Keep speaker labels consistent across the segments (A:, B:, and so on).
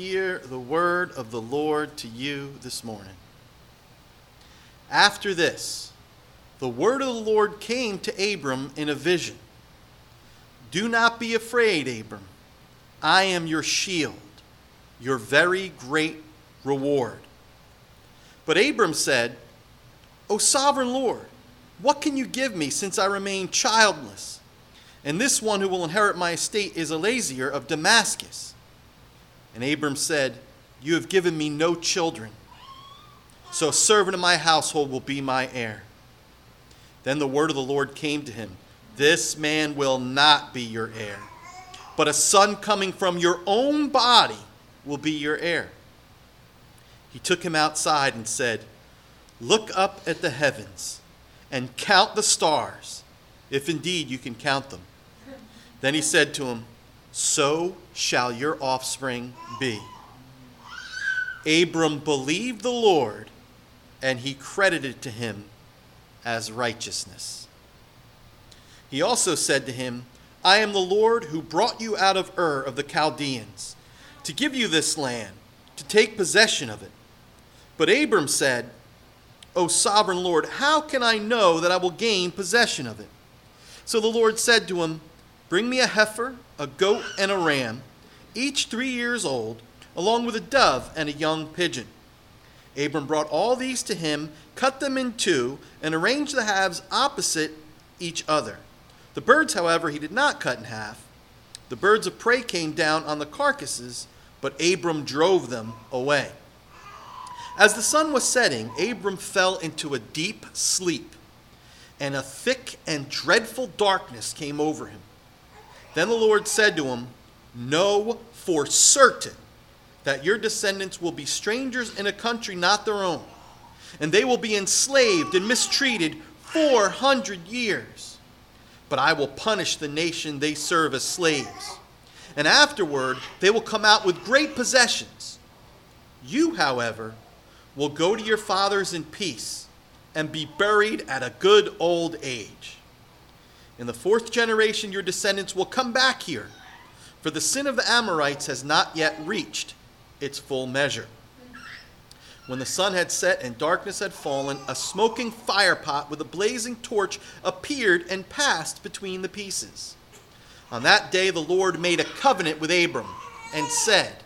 A: hear the word of the Lord to you this morning. After this, the word of the Lord came to Abram in a vision. Do not be afraid, Abram. I am your shield, your very great reward. But Abram said, O sovereign Lord, what can you give me since I remain childless? And this one who will inherit my estate is Eliezer of Damascus. And Abram said, You have given me no children, so a servant of my household will be my heir. Then the word of the Lord came to him This man will not be your heir, but a son coming from your own body will be your heir. He took him outside and said, Look up at the heavens and count the stars, if indeed you can count them. Then he said to him, So shall your offspring be. Abram believed the Lord, and he credited to him as righteousness. He also said to him, I am the Lord who brought you out of Ur of the Chaldeans, to give you this land, to take possession of it. But Abram said, O sovereign Lord, how can I know that I will gain possession of it? So the Lord said to him, Bring me a heifer, a goat, and a ram, each three years old, along with a dove and a young pigeon. Abram brought all these to him, cut them in two, and arranged the halves opposite each other. The birds, however, he did not cut in half. The birds of prey came down on the carcasses, but Abram drove them away. As the sun was setting, Abram fell into a deep sleep, and a thick and dreadful darkness came over him. Then the Lord said to him, Know for certain that your descendants will be strangers in a country not their own, and they will be enslaved and mistreated 400 years. But I will punish the nation they serve as slaves, and afterward they will come out with great possessions. You, however, will go to your fathers in peace and be buried at a good old age. In the fourth generation, your descendants will come back here, for the sin of the Amorites has not yet reached its full measure. When the sun had set and darkness had fallen, a smoking firepot with a blazing torch appeared and passed between the pieces. On that day, the Lord made a covenant with Abram and said,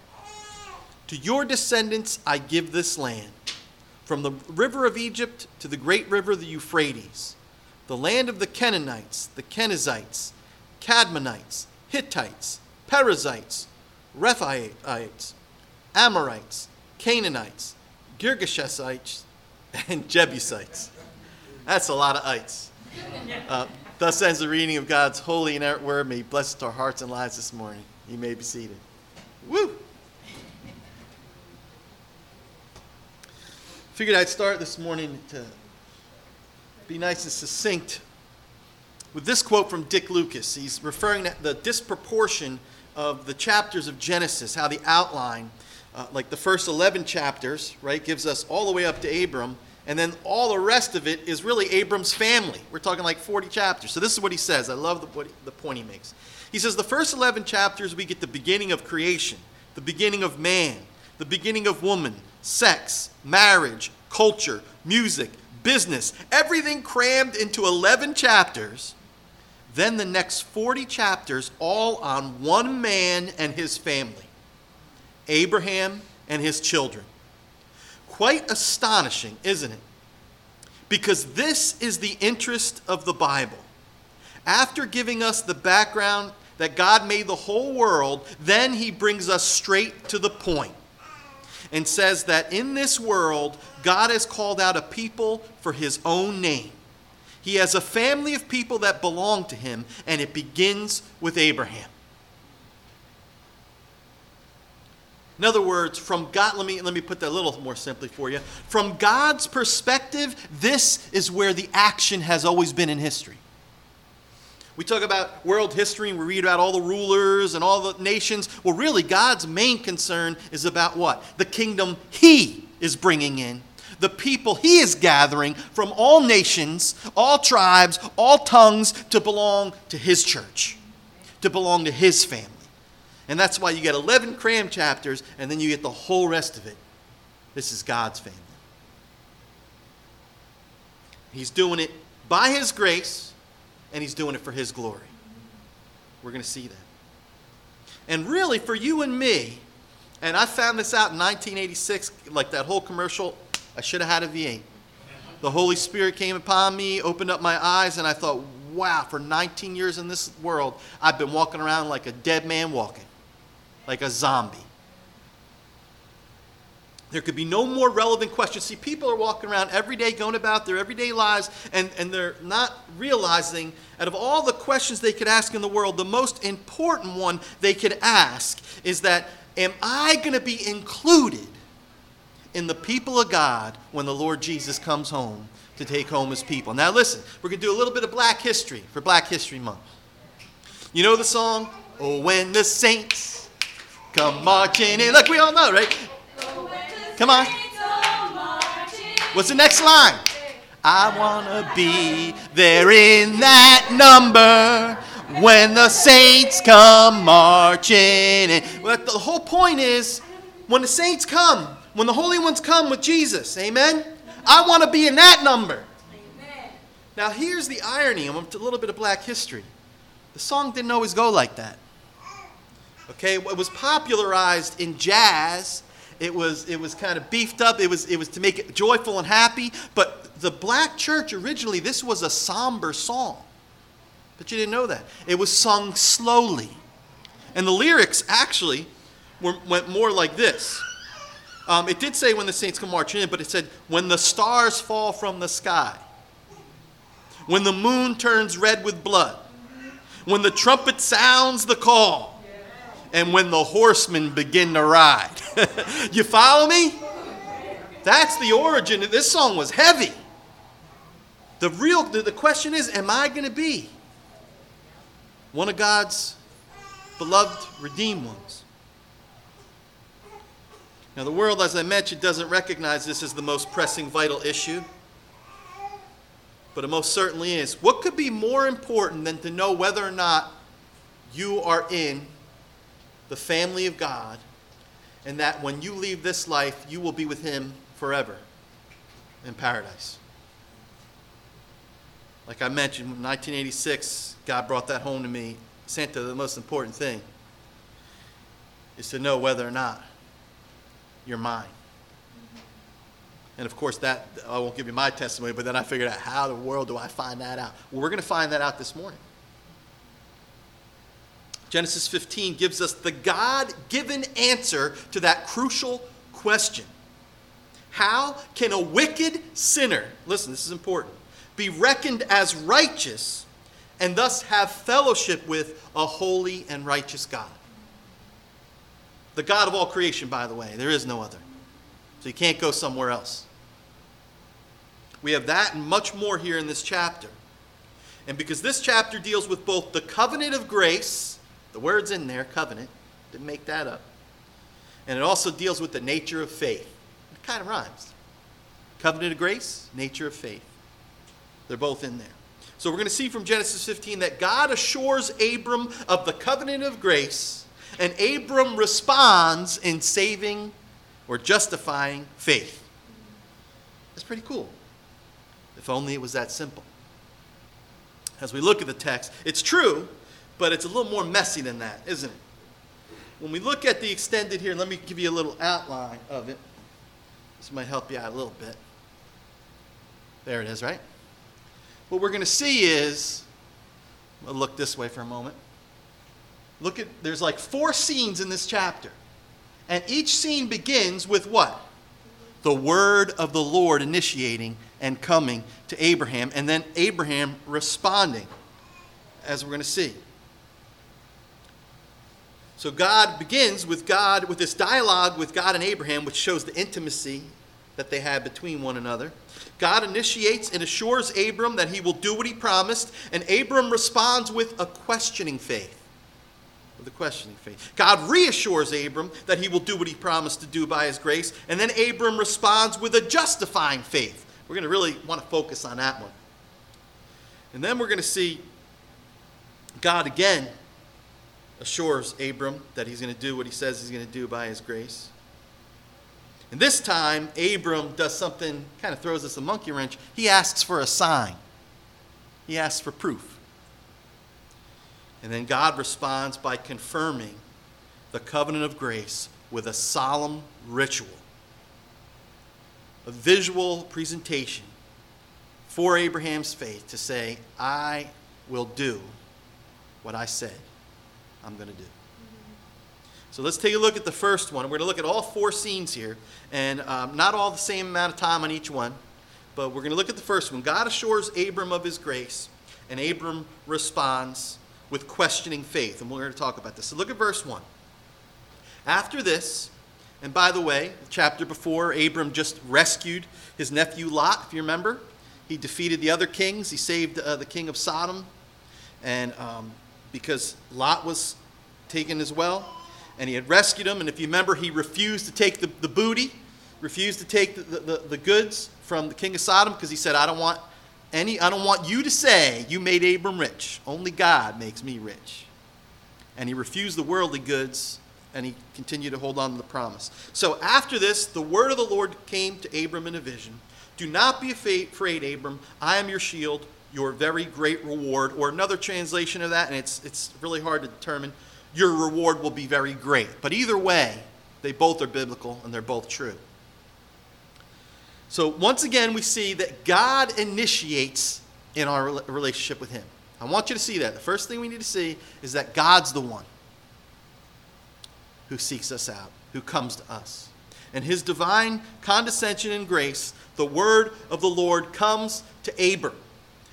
A: To your descendants I give this land, from the river of Egypt to the great river, the Euphrates, the land of the Kenites, the Kenizzites, Kadmonites, Hittites, Perizzites, Rephaites, Amorites, Canaanites, Girgashites, and Jebusites. That's a lot of ites. Uh, thus ends the reading of God's holy and inerrant word. May he bless our hearts and lives this morning. You may be seated. Woo! Figured I'd start this morning to be nice and succinct with this quote from Dick Lucas. He's referring to the disproportion of the chapters of Genesis, how the outline, uh, like the first 11 chapters, right, gives us all the way up to Abram, and then all the rest of it is really Abram's family. We're talking like 40 chapters. So this is what he says. I love the, what, the point he makes. He says the first 11 chapters, we get the beginning of creation, the beginning of man, the beginning of woman, sex, marriage, culture, music, business, everything crammed into 11 chapters. Then the next 40 chapters, all on one man and his family Abraham and his children. Quite astonishing, isn't it? Because this is the interest of the Bible. After giving us the background that God made the whole world, then he brings us straight to the point and says that in this world, God has called out a people for his own name. He has a family of people that belong to him, and it begins with Abraham. In other words, from God, let me, let me put that a little more simply for you. From God's perspective, this is where the action has always been in history. We talk about world history and we read about all the rulers and all the nations. Well, really, God's main concern is about what? The kingdom He is bringing in, the people He is gathering from all nations, all tribes, all tongues to belong to His church, to belong to His family. And that's why you get 11 cram chapters and then you get the whole rest of it. This is God's family. He's doing it by His grace and He's doing it for His glory. We're going to see that. And really, for you and me, and I found this out in 1986, like that whole commercial, I should have had a V8. The Holy Spirit came upon me, opened up my eyes, and I thought, wow, for 19 years in this world, I've been walking around like a dead man walking, like a zombie. There could be no more relevant question. See, people are walking around every day, going about their everyday lives, and, and they're not realizing, out of all the questions they could ask in the world, the most important one they could ask is that, Am I going to be included in the people of God when the Lord Jesus comes home to take home his people? Now, listen, we're going to do a little bit of black history for Black History Month. You know the song? Oh, when the saints come marching in. Look, we all know, right? Come on. What's the next line? I want to be there in that number when the saints come marching in. Well, the whole point is when the saints come, when the holy ones come with Jesus, amen? I want to be in that number. Amen. Now, here's the irony. A little bit of black history. The song didn't always go like that. Okay, it was popularized in jazz it was, it was kind of beefed up. It was, it was to make it joyful and happy. But the black church originally, this was a somber song. But you didn't know that. It was sung slowly. And the lyrics actually were, went more like this. Um, it did say when the saints come marching in, but it said, when the stars fall from the sky, when the moon turns red with blood, when the trumpet sounds the call and when the horsemen begin to ride. you follow me? That's the origin. This song was heavy. The real the, the question is, am I going to be one of God's beloved, redeemed ones? Now, the world, as I mentioned, doesn't recognize this as the most pressing, vital issue. But it most certainly is. What could be more important than to know whether or not you are in the family of God, and that when you leave this life, you will be with Him forever in paradise. Like I mentioned, in 1986, God brought that home to me. Santa, the most important thing is to know whether or not you're mine. And of course, that I won't give you my testimony, but then I figured out how the world do I find that out? Well, we're going to find that out this morning. Genesis 15 gives us the God given answer to that crucial question How can a wicked sinner, listen, this is important, be reckoned as righteous and thus have fellowship with a holy and righteous God? The God of all creation, by the way, there is no other. So you can't go somewhere else. We have that and much more here in this chapter. And because this chapter deals with both the covenant of grace the word's in there, covenant. Didn't make that up. And it also deals with the nature of faith. It kind of rhymes. Covenant of grace, nature of faith. They're both in there. So we're going to see from Genesis 15 that God assures Abram of the covenant of grace, and Abram responds in saving or justifying faith. That's pretty cool. If only it was that simple. As we look at the text, it's true but it's a little more messy than that, isn't it? When we look at the extended here, let me give you a little outline of it. This might help you out a little bit. There it is, right? What we're going to see is, we'll look this way for a moment. Look at, there's like four scenes in this chapter. And each scene begins with what? The word of the Lord initiating and coming to Abraham, and then Abraham responding, as we're going to see. So God begins with God, with this dialogue with God and Abraham, which shows the intimacy that they had between one another. God initiates and assures Abram that he will do what he promised, and Abram responds with a questioning faith. With a questioning faith. God reassures Abram that he will do what he promised to do by his grace, and then Abram responds with a justifying faith. We're going to really want to focus on that one. And then we're going to see God again assures Abram that he's going to do what he says he's going to do by his grace. And this time, Abram does something, kind of throws us a monkey wrench. He asks for a sign, he asks for proof. And then God responds by confirming the covenant of grace with a solemn ritual, a visual presentation for Abraham's faith to say, I will do what I said I'm going to do. So let's take a look at the first one. We're going to look at all four scenes here, and um, not all the same amount of time on each one, but we're going to look at the first one. God assures Abram of his grace, and Abram responds with questioning faith, and we're going to talk about this. So look at verse 1. After this, and by the way, the chapter before, Abram just rescued his nephew Lot, if you remember. He defeated the other kings. He saved uh, the king of Sodom, and um, because Lot was taken as well and he had rescued him. And if you remember, he refused to take the, the booty, refused to take the, the, the goods from the king of Sodom because he said, I don't want any, I don't want you to say you made Abram rich. Only God makes me rich. And he refused the worldly goods and he continued to hold on to the promise. So after this, the word of the Lord came to Abram in a vision. Do not be afraid, Abram. I am your shield, your very great reward. Or another translation of that, and it's, it's really hard to determine your reward will be very great. But either way, they both are biblical and they're both true. So once again, we see that God initiates in our relationship with Him. I want you to see that. The first thing we need to see is that God's the one who seeks us out, who comes to us. And His divine condescension and grace, the word of the Lord comes to Abram.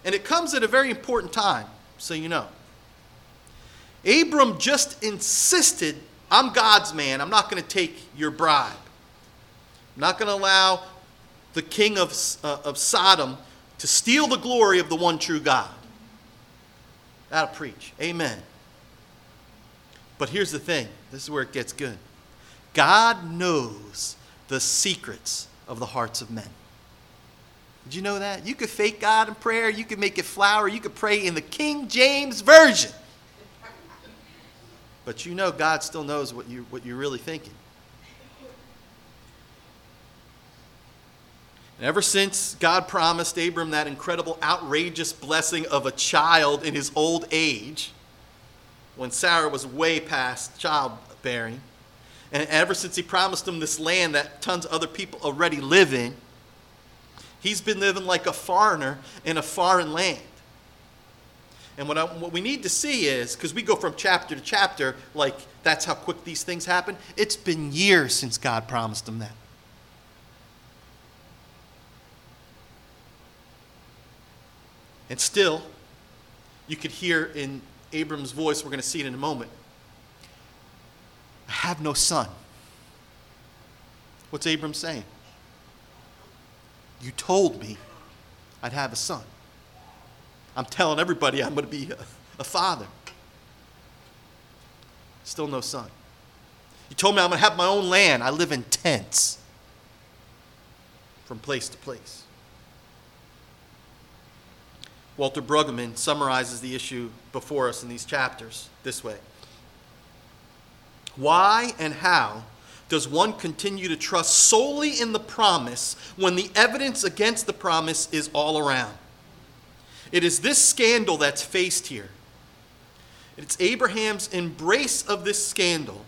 A: And it comes at a very important time, so you know. Abram just insisted, I'm God's man. I'm not going to take your bribe. I'm not going to allow the king of, uh, of Sodom to steal the glory of the one true God. That'll preach. Amen. But here's the thing this is where it gets good God knows the secrets of the hearts of men. Did you know that? You could fake God in prayer, you could make it flower, you could pray in the King James Version. But you know God still knows what, you, what you're really thinking. And ever since God promised Abram that incredible, outrageous blessing of a child in his old age, when Sarah was way past childbearing, and ever since he promised him this land that tons of other people already live in, he's been living like a foreigner in a foreign land. And what, I, what we need to see is, because we go from chapter to chapter, like that's how quick these things happen. It's been years since God promised him that. And still, you could hear in Abram's voice, we're going to see it in a moment. I have no son. What's Abram saying? You told me I'd have a son. I'm telling everybody I'm going to be a, a father. Still no son. You told me I'm going to have my own land. I live in tents from place to place. Walter Brueggemann summarizes the issue before us in these chapters this way Why and how does one continue to trust solely in the promise when the evidence against the promise is all around? It is this scandal that's faced here. It's Abraham's embrace of this scandal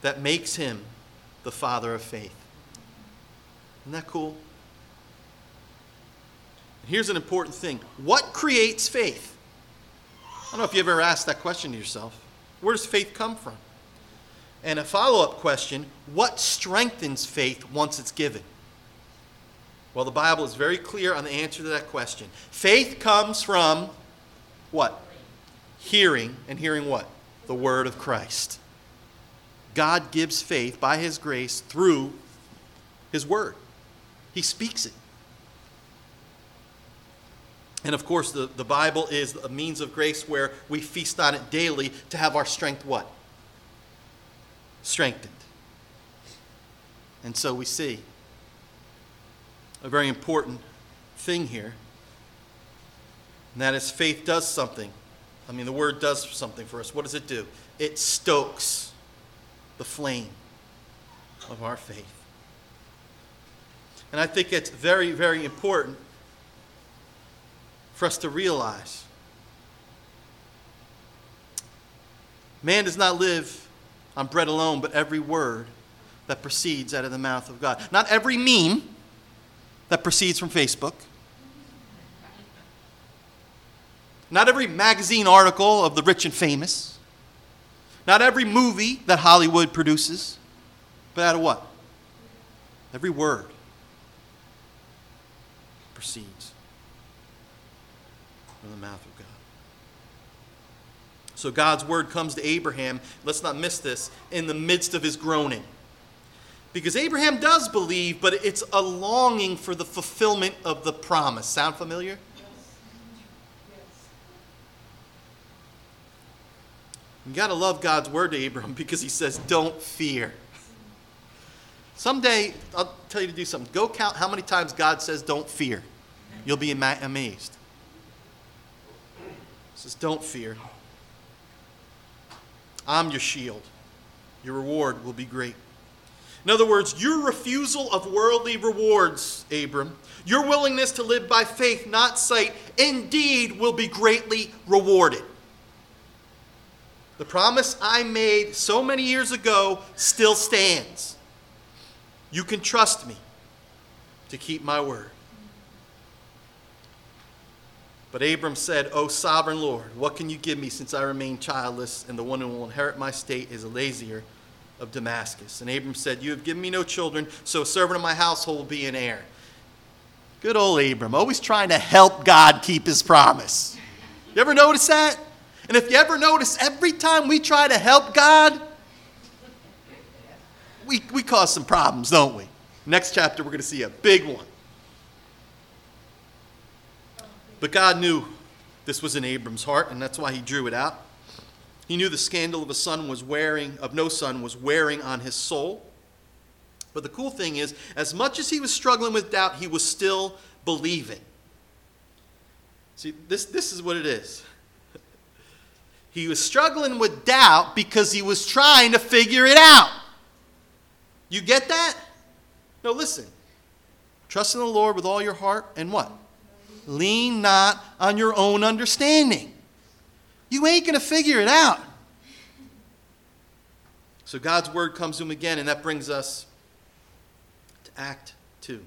A: that makes him the father of faith. Isn't that cool? Here's an important thing what creates faith? I don't know if you ever asked that question to yourself. Where does faith come from? And a follow up question what strengthens faith once it's given? Well, the Bible is very clear on the answer to that question. Faith comes from what? Hearing, and hearing what? The Word of Christ. God gives faith by His grace through His Word, He speaks it. And of course, the, the Bible is a means of grace where we feast on it daily to have our strength what? Strengthened. And so we see a very important thing here. And that is faith does something I mean, the word does something for us. What does it do? It stokes the flame of our faith. And I think it's very, very important for us to realize man does not live on bread alone, but every word that proceeds out of the mouth of God. Not every meme that proceeds from Facebook. Not every magazine article of the rich and famous. Not every movie that Hollywood produces. But out of what? Every word proceeds from the mouth of. So God's word comes to Abraham, let's not miss this, in the midst of his groaning. Because Abraham does believe, but it's a longing for the fulfillment of the promise. Sound familiar? You got to love God's word to Abraham because he says, Don't fear. Someday, I'll tell you to do something. Go count how many times God says, Don't fear. You'll be amazed. He says, Don't fear. I'm your shield. Your reward will be great. In other words, your refusal of worldly rewards, Abram, your willingness to live by faith, not sight, indeed will be greatly rewarded. The promise I made so many years ago still stands. You can trust me to keep my word. But Abram said, O sovereign Lord, what can you give me since I remain childless, and the one who will inherit my state is Eliezer of Damascus? And Abram said, You have given me no children, so a servant of my household will be an heir. Good old Abram, always trying to help God keep his promise. You ever notice that? And if you ever notice, every time we try to help God, we, we cause some problems, don't we? Next chapter, we're going to see a big one. But God knew this was in Abram's heart, and that's why he drew it out. He knew the scandal of a son was wearing, of no son was wearing on his soul. But the cool thing is, as much as he was struggling with doubt, he was still believing. See, this, this is what it is. He was struggling with doubt because he was trying to figure it out. You get that? No, listen. Trust in the Lord with all your heart and what? Lean not on your own understanding. You ain't going to figure it out. So God's word comes to him again, and that brings us to Act 2.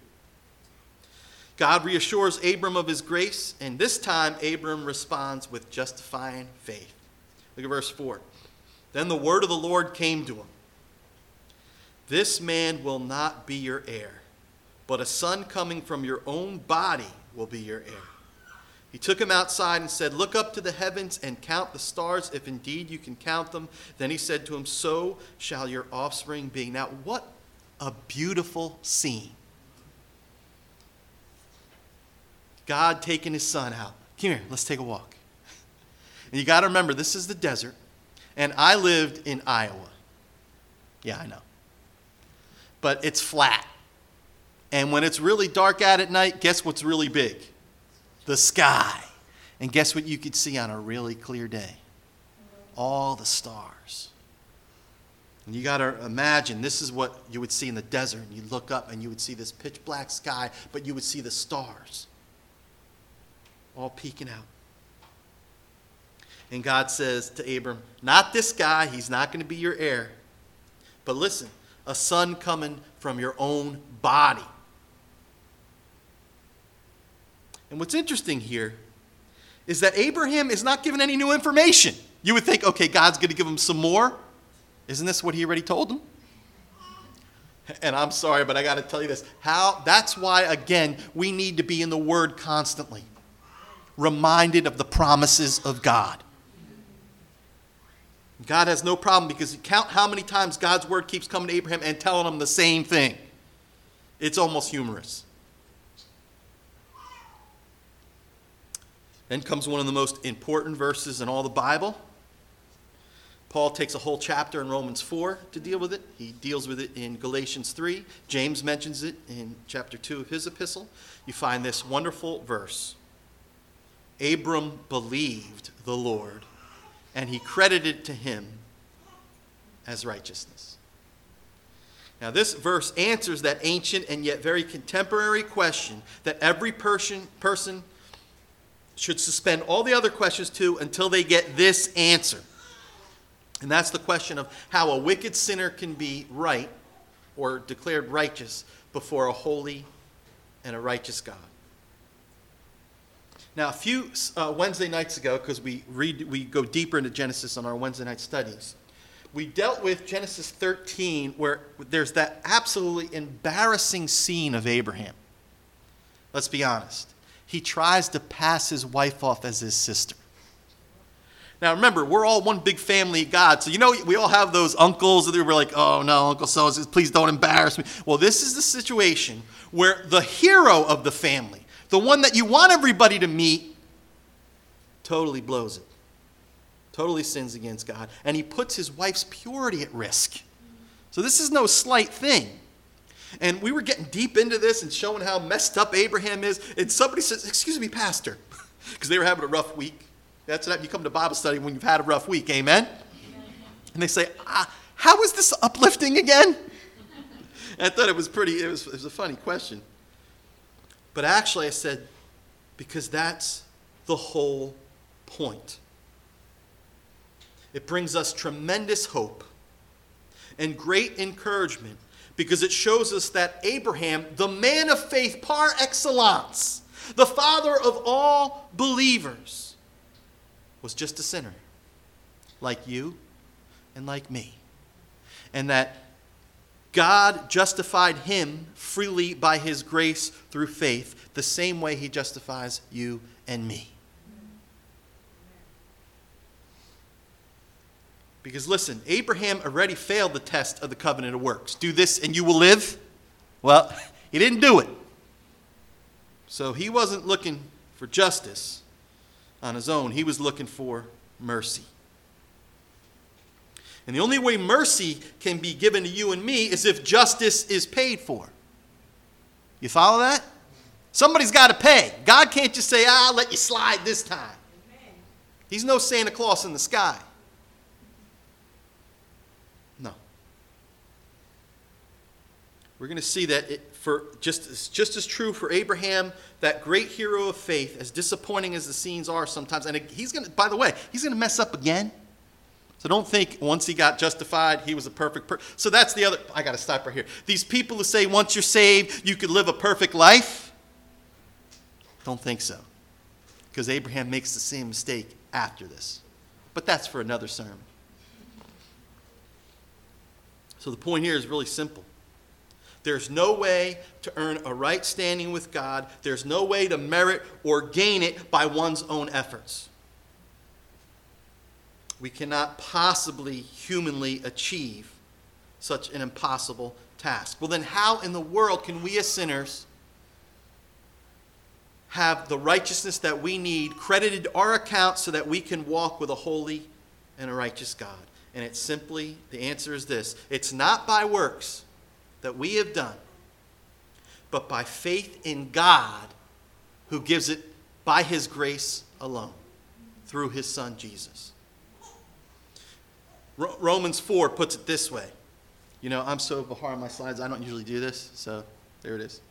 A: God reassures Abram of his grace, and this time Abram responds with justifying faith. Look at verse 4. Then the word of the Lord came to him This man will not be your heir, but a son coming from your own body will be your heir. He took him outside and said, Look up to the heavens and count the stars, if indeed you can count them. Then he said to him, So shall your offspring be. Now, what a beautiful scene. God taking his son out. Come here, let's take a walk. And you got to remember, this is the desert, and I lived in Iowa. Yeah, I know. But it's flat. And when it's really dark out at night, guess what's really big? The sky. And guess what you could see on a really clear day? All the stars. And you got to imagine this is what you would see in the desert. And you look up and you would see this pitch black sky, but you would see the stars all peeking out. And God says to Abram, Not this guy, he's not going to be your heir. But listen, a son coming from your own body. And what's interesting here is that Abraham is not given any new information. You would think, okay, God's going to give him some more. Isn't this what he already told him? And I'm sorry, but I got to tell you this. How that's why again we need to be in the word constantly. Reminded of the promises of God. God has no problem because count how many times God's word keeps coming to Abraham and telling him the same thing. It's almost humorous. Then comes one of the most important verses in all the Bible. Paul takes a whole chapter in Romans 4 to deal with it. He deals with it in Galatians 3. James mentions it in chapter 2 of his epistle. You find this wonderful verse Abram believed the Lord, and he credited to him as righteousness. Now, this verse answers that ancient and yet very contemporary question that every person, person should suspend all the other questions too until they get this answer. And that's the question of how a wicked sinner can be right or declared righteous before a holy and a righteous God. Now, a few uh, Wednesday nights ago, because we read, we go deeper into Genesis on our Wednesday night studies, we dealt with Genesis 13, where there's that absolutely embarrassing scene of Abraham. Let's be honest. He tries to pass his wife off as his sister. Now remember, we're all one big family God. So you know we all have those uncles that we're like, oh no, Uncle so please don't embarrass me. Well, this is the situation where the hero of the family, the one that you want everybody to meet, totally blows it. Totally sins against God. And he puts his wife's purity at risk. So this is no slight thing. And we were getting deep into this and showing how messed up Abraham is. And somebody says, Excuse me, Pastor, because they were having a rough week. That's what you come to Bible study when you've had a rough week. Amen? And they say, ah, How is this uplifting again? I thought it was pretty, it was, it was a funny question. But actually, I said, Because that's the whole point. It brings us tremendous hope and great encouragement because it shows us that Abraham, the man of faith par excellence, the father of all believers, was just a sinner, like you and like me. And that God justified him freely by his grace through faith, the same way he justifies you and me. Because listen, Abraham already failed the test of the covenant of works. Do this and you will live. Well, he didn't do it. So he wasn't looking for justice on his own. He was looking for mercy. And the only way mercy can be given to you and me is if justice is paid for. You follow that? Somebody's got to pay. God can't just say, ah, I'll let you slide this time. He's no Santa Claus in the sky. No. We're going to see that it, for just, just as true for Abraham, that great hero of faith, as disappointing as the scenes are sometimes. And he's going to, by the way, he's going to mess up again. So don't think once he got justified, he was a perfect person. So that's the other, I got to stop right here. These people who say once you're saved, you could live a perfect life, don't think so. Because Abraham makes the same mistake after this. But that's for another sermon. So the point here is really simple. There's no way to earn a right standing with God. There's no way to merit or gain it by one's own efforts. We cannot possibly humanly achieve such an impossible task. Well, then, how in the world can we as sinners have the righteousness that we need credited to our account so that we can walk with a holy and a righteous God? And it's simply, the answer is this it's not by works that we have done, but by faith in God who gives it by his grace alone through his son Jesus. Romans 4 puts it this way. You know, I'm so behind my slides, I don't usually do this, so there it is.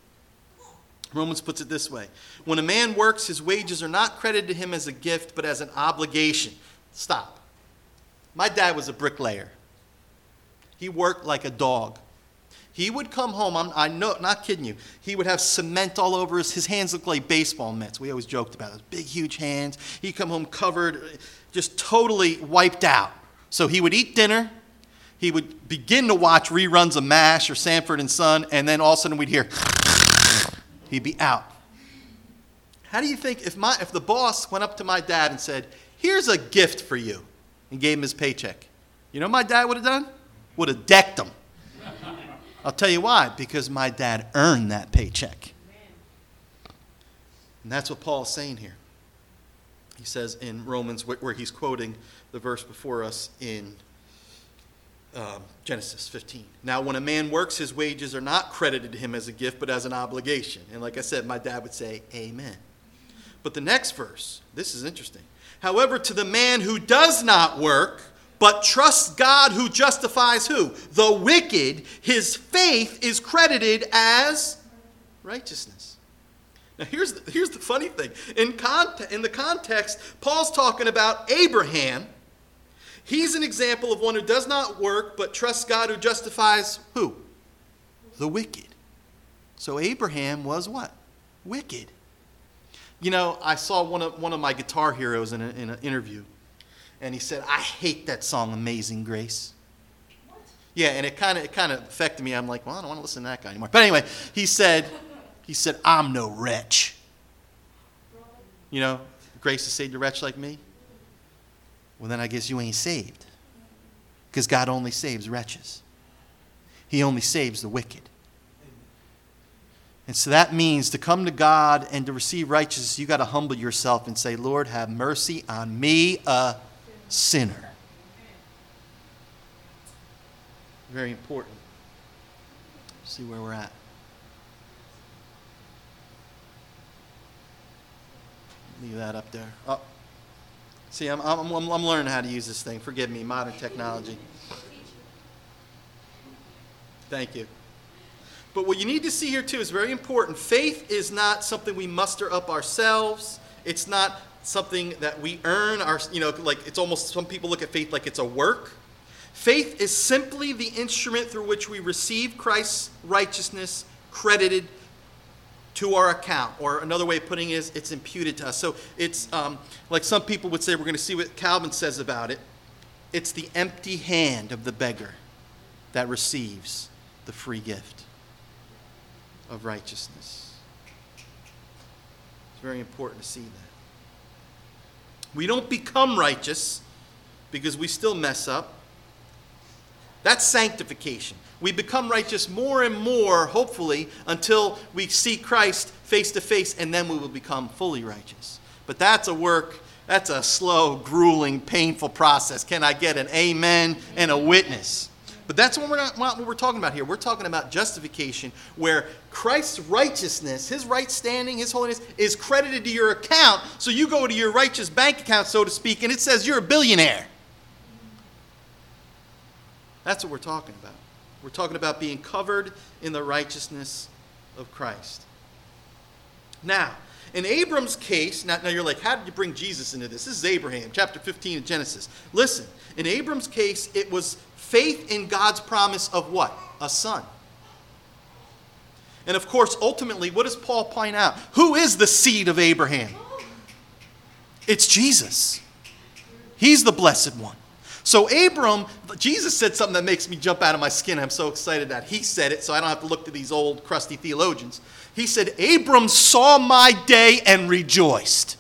A: Romans puts it this way When a man works, his wages are not credited to him as a gift, but as an obligation. Stop. My dad was a bricklayer, he worked like a dog. He would come home, I'm I know, not kidding you. He would have cement all over his, his hands looked like baseball mitts. We always joked about those big, huge hands. He'd come home covered, just totally wiped out. So he would eat dinner. He would begin to watch reruns of MASH or Sanford and Son, and then all of a sudden we'd hear, he'd be out. How do you think if, my, if the boss went up to my dad and said, Here's a gift for you, and gave him his paycheck? You know my dad would have done? Would have decked him. I'll tell you why. Because my dad earned that paycheck. And that's what Paul is saying here. He says in Romans, where he's quoting the verse before us in um, Genesis 15. Now, when a man works, his wages are not credited to him as a gift, but as an obligation. And like I said, my dad would say, Amen. But the next verse, this is interesting. However, to the man who does not work, but trusts God who justifies who? The wicked, his faith is credited as righteousness. Now, here's the, here's the funny thing. In, cont- in the context, Paul's talking about Abraham. He's an example of one who does not work, but trusts God who justifies who? The wicked. So Abraham was what? Wicked. You know, I saw one of, one of my guitar heroes in, a, in an interview, and he said, I hate that song, Amazing Grace. What? Yeah, and it kind of it kind of affected me. I'm like, well, I don't want to listen to that guy anymore. But anyway, he said, he said, I'm no wretch. You know, grace has saved a wretch like me. Well, then I guess you ain't saved. Because God only saves wretches, He only saves the wicked. And so that means to come to God and to receive righteousness, you got to humble yourself and say, Lord, have mercy on me, a sinner. Very important. See where we're at. Leave that up there. Oh. See, I'm, I'm, I'm, I'm learning how to use this thing. Forgive me, modern technology. Thank you. But what you need to see here, too, is very important. Faith is not something we muster up ourselves. It's not something that we earn. Our, you know, like it's almost, some people look at faith like it's a work. Faith is simply the instrument through which we receive Christ's righteousness credited to our account. Or another way of putting it is, it's imputed to us. So it's um, like some people would say, we're going to see what Calvin says about it. It's the empty hand of the beggar that receives the free gift of righteousness. It's very important to see that. We don't become righteous because we still mess up. That's sanctification. We become righteous more and more, hopefully, until we see Christ face to face, and then we will become fully righteous. But that's a work, that's a slow, grueling, painful process. Can I get an amen and a witness? But that's what we're, not, what we're talking about here. We're talking about justification, where Christ's righteousness, his right standing, his holiness, is credited to your account. So you go to your righteous bank account, so to speak, and it says you're a billionaire. That's what we're talking about. We're talking about being covered in the righteousness of Christ. Now, in Abram's case, now, now, you're like, how did you bring Jesus into this? This is Abraham, chapter 15 of Genesis. Listen, in Abram's case, it was faith in God's promise of what? A son. And of course, ultimately, what does Paul point out? Who is the seed of Abraham? It's Jesus. He's the blessed one. So, Abram, Jesus said something that makes me jump out of my skin. I'm so excited that he said it, so I don't have to look to these old, crusty theologians. He said, Abram saw my day and rejoiced.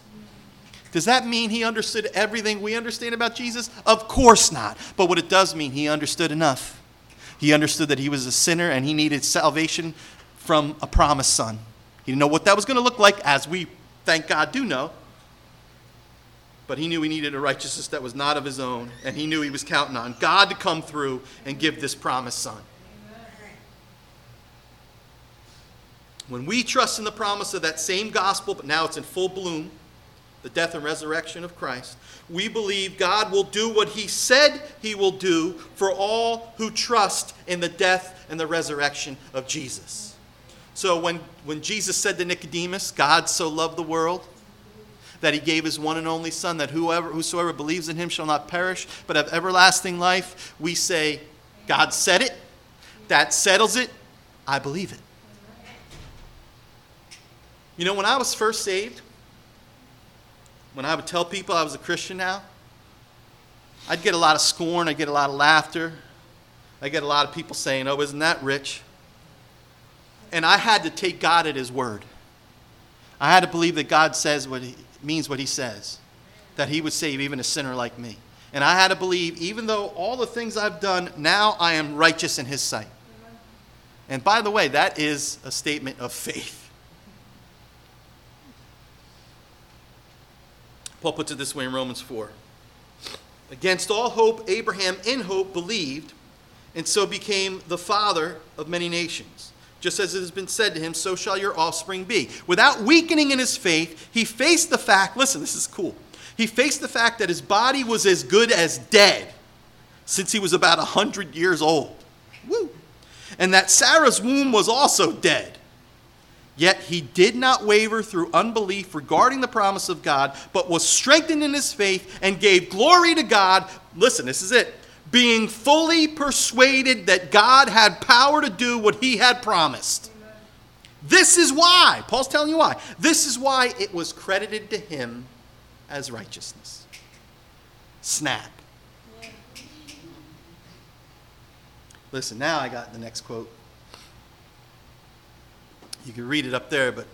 A: Does that mean he understood everything we understand about Jesus? Of course not. But what it does mean, he understood enough. He understood that he was a sinner and he needed salvation from a promised son. He didn't know what that was going to look like, as we, thank God, do know. But he knew he needed a righteousness that was not of his own, and he knew he was counting on God to come through and give this promised son. When we trust in the promise of that same gospel, but now it's in full bloom, the death and resurrection of Christ, we believe God will do what he said he will do for all who trust in the death and the resurrection of Jesus. So when, when Jesus said to Nicodemus, God so loved the world that he gave his one and only Son, that whoever, whosoever believes in him shall not perish, but have everlasting life, we say, God said it, that settles it, I believe it. You know, when I was first saved, when I would tell people I was a Christian now, I'd get a lot of scorn, I'd get a lot of laughter, I get a lot of people saying, Oh, isn't that rich? And I had to take God at His word. I had to believe that God says what He means what He says, that He would save even a sinner like me. And I had to believe, even though all the things I've done, now I am righteous in His sight. And by the way, that is a statement of faith. Paul puts it this way in Romans 4. Against all hope, Abraham in hope believed, and so became the father of many nations. Just as it has been said to him, so shall your offspring be. Without weakening in his faith, he faced the fact listen, this is cool. He faced the fact that his body was as good as dead since he was about 100 years old. Woo! And that Sarah's womb was also dead. Yet he did not waver through unbelief regarding the promise of God, but was strengthened in his faith and gave glory to God. Listen, this is it being fully persuaded that God had power to do what he had promised. This is why, Paul's telling you why. This is why it was credited to him as righteousness. Snap. Listen, now I got the next quote. You can read it up there, but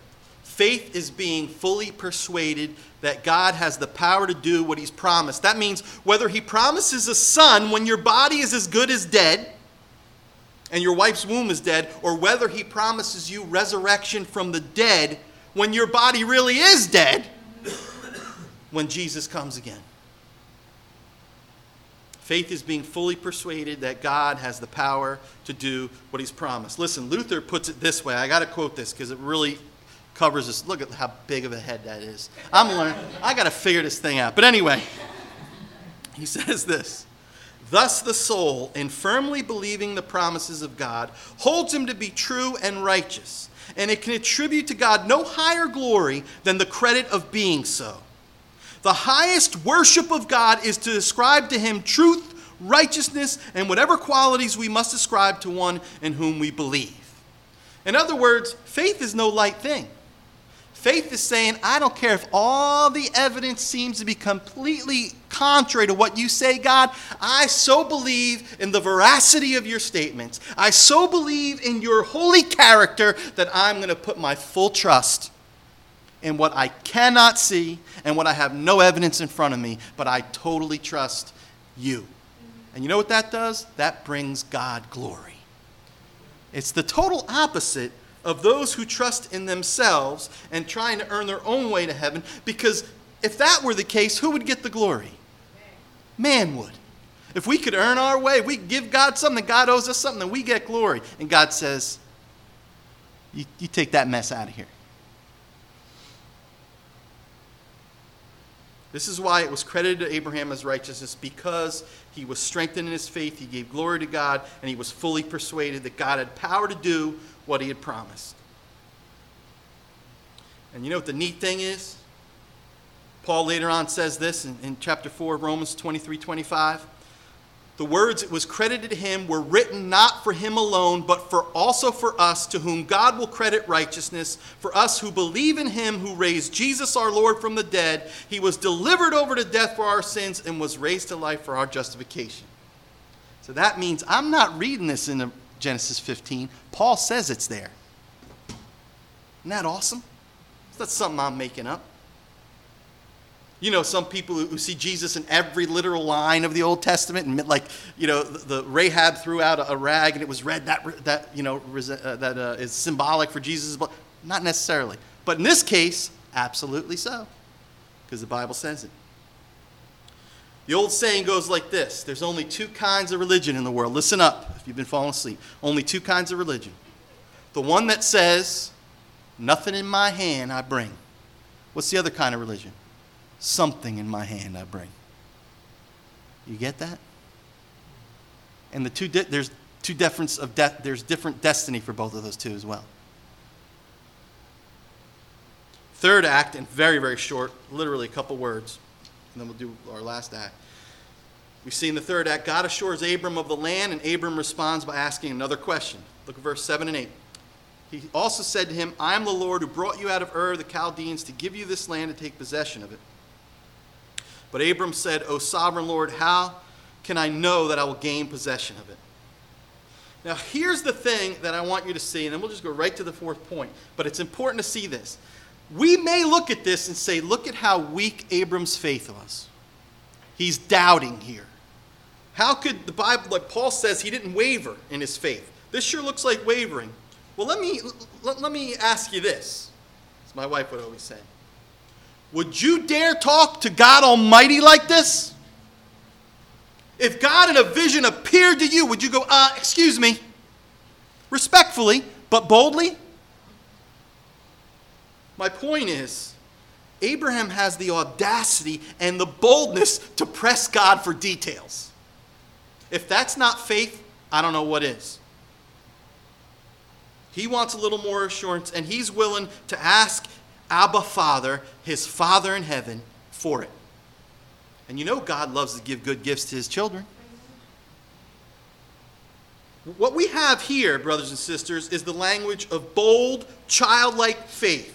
A: faith is being fully persuaded that God has the power to do what he's promised. That means whether he promises a son when your body is as good as dead and your wife's womb is dead, or whether he promises you resurrection from the dead when your body really is dead when Jesus comes again. Faith is being fully persuaded that God has the power to do what he's promised. Listen, Luther puts it this way. I got to quote this because it really covers this. Look at how big of a head that is. I'm learning. I got to figure this thing out. But anyway, he says this. Thus, the soul, in firmly believing the promises of God, holds him to be true and righteous, and it can attribute to God no higher glory than the credit of being so. The highest worship of God is to ascribe to him truth, righteousness, and whatever qualities we must ascribe to one in whom we believe. In other words, faith is no light thing. Faith is saying, I don't care if all the evidence seems to be completely contrary to what you say, God. I so believe in the veracity of your statements. I so believe in your holy character that I'm going to put my full trust in what I cannot see and what I have no evidence in front of me, but I totally trust you. And you know what that does? That brings God glory. It's the total opposite of those who trust in themselves and trying to earn their own way to heaven, because if that were the case, who would get the glory? Man would. If we could earn our way, we give God something, God owes us something, then we get glory. And God says, you, you take that mess out of here. This is why it was credited to Abraham as righteousness because he was strengthened in his faith, he gave glory to God, and he was fully persuaded that God had power to do what he had promised. And you know what the neat thing is? Paul later on says this in, in chapter 4 of Romans 23 25. The words it was credited to him were written not for him alone, but for also for us, to whom God will credit righteousness, for us who believe in him who raised Jesus our Lord from the dead. He was delivered over to death for our sins and was raised to life for our justification. So that means I'm not reading this in Genesis 15. Paul says it's there. Isn't that awesome? That's something I'm making up. You know, some people who see Jesus in every literal line of the Old Testament, and like, you know, the, the Rahab threw out a, a, rag and it was red, that, that you know, uh, that uh, is symbolic for Jesus' blood. Not necessarily. But in this case, absolutely so, because the Bible says it. The old saying goes like this There's only two kinds of religion in the world. Listen up if you've been falling asleep. Only two kinds of religion. The one that says, Nothing in my hand I bring. What's the other kind of religion? Something in my hand I bring. You get that? And the two di- there's two difference of death. There's different destiny for both of those two as well. Third act, and very very short, literally a couple words, and then we'll do our last act. We see in the third act, God assures Abram of the land, and Abram responds by asking another question. Look at verse 7 and 8. He also said to him, I am the Lord who brought you out of Ur, the Chaldeans, to give you this land to take possession of it. But Abram said, O sovereign Lord, how can I know that I will gain possession of it? Now, here's the thing that I want you to see, and then we'll just go right to the fourth point. But it's important to see this. We may look at this and say, look at how weak Abram's faith was. He's doubting here. How could the Bible, like Paul says, he didn't waver in his faith? This sure looks like wavering. Well, let me, let, let me ask you this, as my wife would always say. Would you dare talk to God Almighty like this? If God in a vision appeared to you, would you go, uh, excuse me? Respectfully, but boldly? My point is, Abraham has the audacity and the boldness to press God for details. If that's not faith, I don't know what is. He wants a little more assurance, and he's willing to ask Abba Father, his Father in heaven, for it. And you know God loves to give good gifts to his children. What we have here, brothers and sisters, is the language of bold, childlike faith.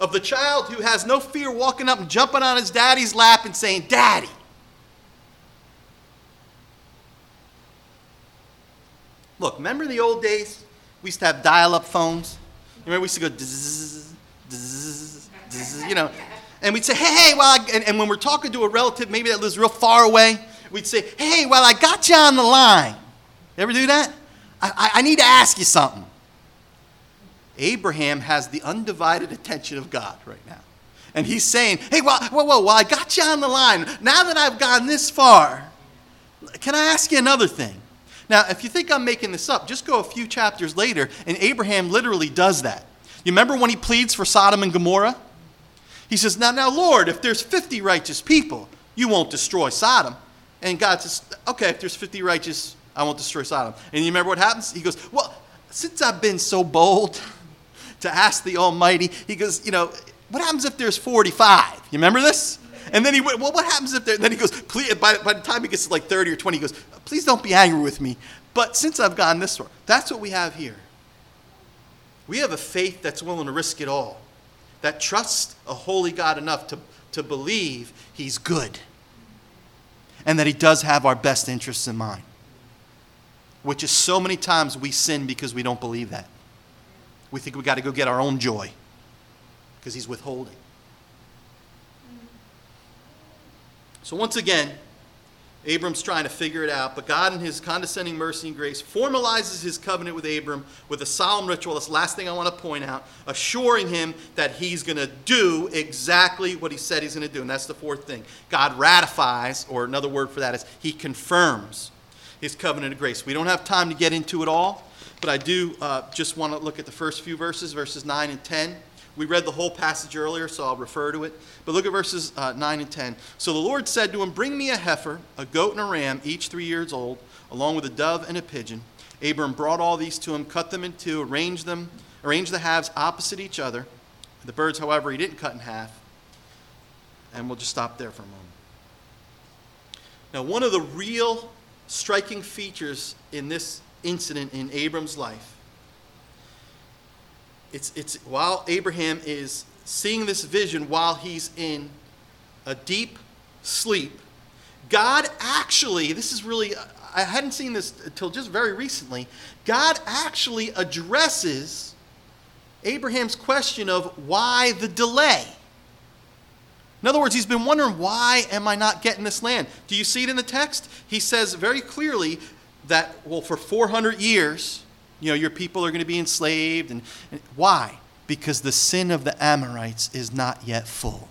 A: Of the child who has no fear walking up and jumping on his daddy's lap and saying, Daddy. Look, remember the old days? We used to have dial up phones. Remember, we used to go, zzz, you know, and we'd say, hey, hey, well, and, and when we're talking to a relative, maybe that lives real far away, we'd say, hey, well, I got you on the line. You ever do that? I, I, I need to ask you something. Abraham has the undivided attention of God right now. And he's saying, hey, well, whoa, whoa, well, I got you on the line. Now that I've gone this far, can I ask you another thing? Now, if you think I'm making this up, just go a few chapters later, and Abraham literally does that. You remember when he pleads for Sodom and Gomorrah? He says, Now, now, Lord, if there's 50 righteous people, you won't destroy Sodom. And God says, Okay, if there's 50 righteous, I won't destroy Sodom. And you remember what happens? He goes, Well, since I've been so bold to ask the Almighty, he goes, You know, what happens if there's 45? You remember this? And then he went, Well, what happens if there, And then he goes, Please, by, by the time he gets to like 30 or 20, he goes, Please don't be angry with me. But since I've gone this far, that's what we have here. We have a faith that's willing to risk it all, that trusts a holy God enough to, to believe he's good and that he does have our best interests in mind. Which is so many times we sin because we don't believe that. We think we got to go get our own joy because he's withholding. So, once again, Abram's trying to figure it out, but God, in his condescending mercy and grace, formalizes his covenant with Abram with a solemn ritual. That's the last thing I want to point out, assuring him that he's going to do exactly what he said he's going to do. And that's the fourth thing. God ratifies, or another word for that is he confirms his covenant of grace. We don't have time to get into it all, but I do uh, just want to look at the first few verses, verses 9 and 10. We read the whole passage earlier, so I'll refer to it. But look at verses uh, 9 and 10. So the Lord said to him, Bring me a heifer, a goat, and a ram, each three years old, along with a dove and a pigeon. Abram brought all these to him, cut them in two, arranged them, arranged the halves opposite each other. The birds, however, he didn't cut in half. And we'll just stop there for a moment. Now, one of the real striking features in this incident in Abram's life it's, it's while Abraham is seeing this vision while he's in a deep sleep, God actually, this is really, I hadn't seen this until just very recently, God actually addresses Abraham's question of why the delay. In other words, he's been wondering, why am I not getting this land? Do you see it in the text? He says very clearly that, well, for 400 years, you know, your people are going to be enslaved. And, and why? Because the sin of the Amorites is not yet full.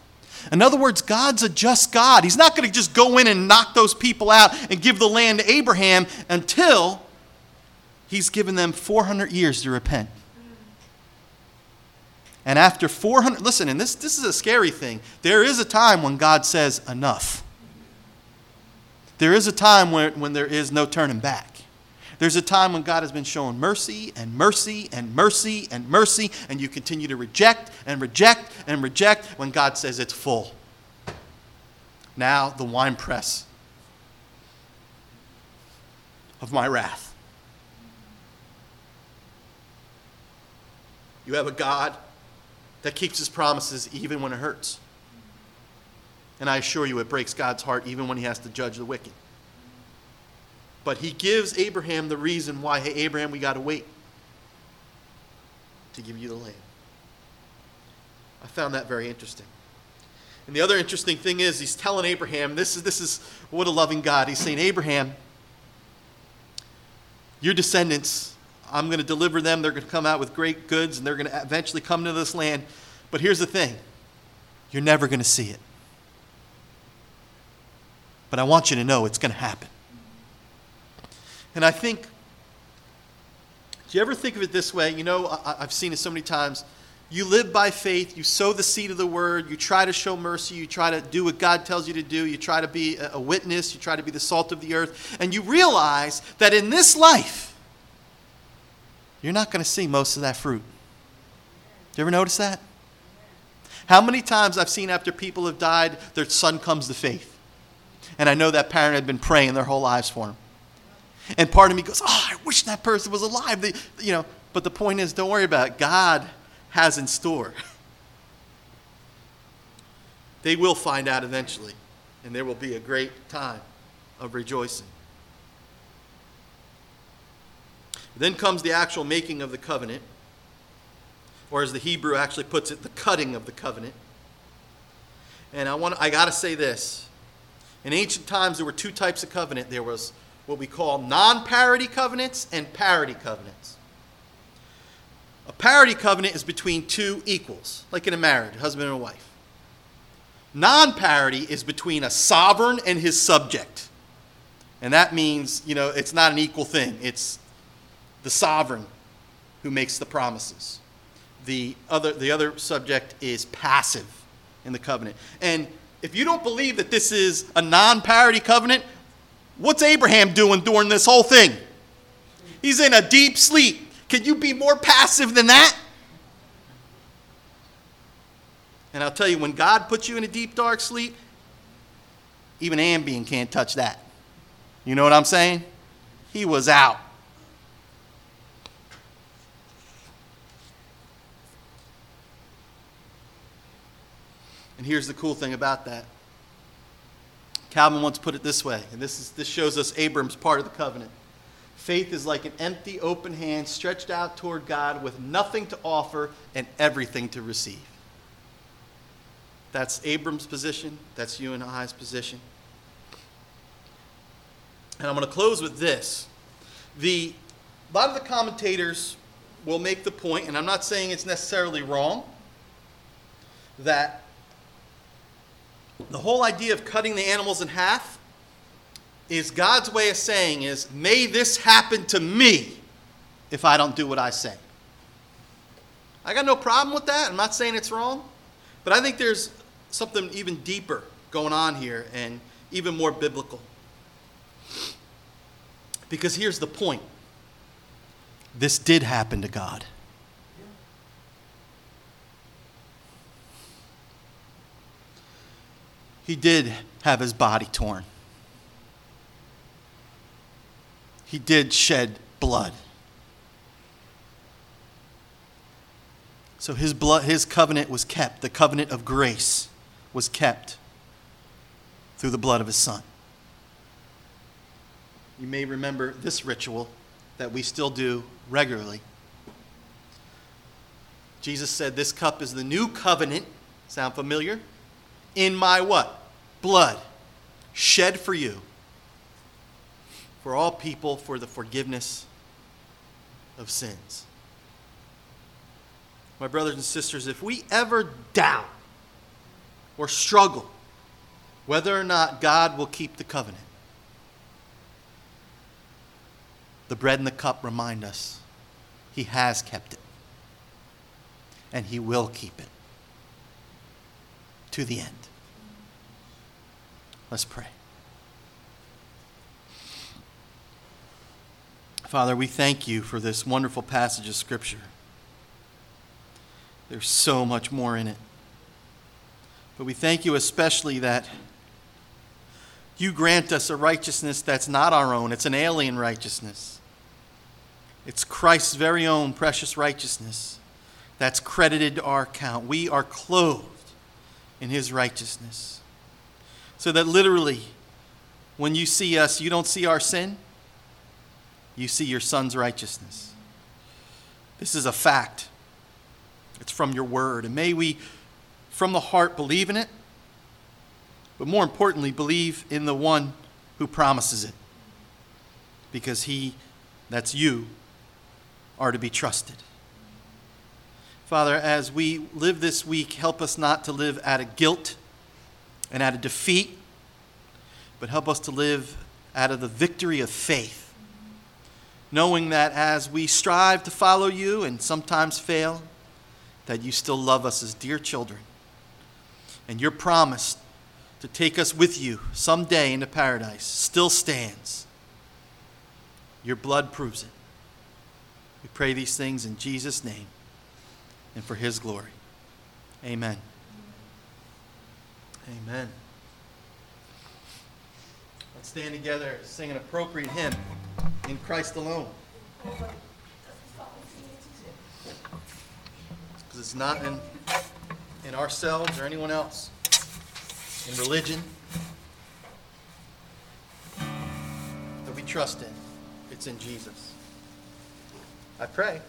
A: In other words, God's a just God. He's not going to just go in and knock those people out and give the land to Abraham until he's given them 400 years to repent. And after 400, listen, and this, this is a scary thing. There is a time when God says, enough. There is a time when, when there is no turning back. There's a time when God has been showing mercy and mercy and mercy and mercy, and you continue to reject and reject and reject when God says it's full. Now, the winepress of my wrath. You have a God that keeps his promises even when it hurts. And I assure you, it breaks God's heart even when he has to judge the wicked. But he gives Abraham the reason why, hey, Abraham, we got to wait to give you the land. I found that very interesting. And the other interesting thing is, he's telling Abraham, this is, this is what a loving God. He's saying, Abraham, your descendants, I'm going to deliver them. They're going to come out with great goods, and they're going to eventually come to this land. But here's the thing you're never going to see it. But I want you to know it's going to happen. And I think Do you ever think of it this way? You know, I, I've seen it so many times. You live by faith, you sow the seed of the word, you try to show mercy, you try to do what God tells you to do, you try to be a witness, you try to be the salt of the earth, and you realize that in this life, you're not going to see most of that fruit. Do you ever notice that? How many times I've seen after people have died, their son comes to faith. And I know that parent had been praying their whole lives for him. And part of me goes, oh, I wish that person was alive. They, you know, but the point is, don't worry about it. God has in store. they will find out eventually, and there will be a great time of rejoicing. Then comes the actual making of the covenant, or as the Hebrew actually puts it, the cutting of the covenant. And I want I got to say this. In ancient times there were two types of covenant. There was what we call non-parity covenants and parity covenants. A parity covenant is between two equals, like in a marriage, a husband and a wife. Non-parity is between a sovereign and his subject. And that means, you know, it's not an equal thing. It's the sovereign who makes the promises. The other, the other subject is passive in the covenant. And if you don't believe that this is a non parity covenant, what's Abraham doing during this whole thing? He's in a deep sleep. Can you be more passive than that? And I'll tell you, when God puts you in a deep, dark sleep, even Ambien can't touch that. You know what I'm saying? He was out. And here's the cool thing about that. Calvin once put it this way, and this, is, this shows us Abram's part of the covenant. Faith is like an empty, open hand stretched out toward God with nothing to offer and everything to receive. That's Abram's position. That's you and I's position. And I'm going to close with this. The, a lot of the commentators will make the point, and I'm not saying it's necessarily wrong, that the whole idea of cutting the animals in half is God's way of saying is, may this happen to me if I don't do what I say. I got no problem with that. I'm not saying it's wrong. But I think there's something even deeper going on here and even more biblical. Because here's the point this did happen to God. He did have his body torn. He did shed blood. So his blood his covenant was kept. The covenant of grace was kept through the blood of his son. You may remember this ritual that we still do regularly. Jesus said, This cup is the new covenant. Sound familiar? In my what? Blood, shed for you, for all people, for the forgiveness of sins. My brothers and sisters, if we ever doubt or struggle whether or not God will keep the covenant, the bread and the cup remind us He has kept it, and He will keep it to the end. Let's pray. Father, we thank you for this wonderful passage of Scripture. There's so much more in it. But we thank you especially that you grant us a righteousness that's not our own, it's an alien righteousness. It's Christ's very own precious righteousness that's credited to our account. We are clothed in his righteousness. So that literally, when you see us, you don't see our sin, you see your son's righteousness. This is a fact. It's from your word. And may we, from the heart, believe in it, but more importantly, believe in the one who promises it. Because he, that's you, are to be trusted. Father, as we live this week, help us not to live out of guilt and out of defeat, but help us to live out of the victory of faith, knowing that as we strive to follow you and sometimes fail, that you still love us as dear children. And your promise to take us with you someday into paradise still stands. Your blood proves it. We pray these things in Jesus' name and for his glory. Amen. Amen. Let's stand together, sing an appropriate hymn in Christ alone. Because it's not in, in ourselves or anyone else, in religion that we trust in. It's in Jesus. I pray.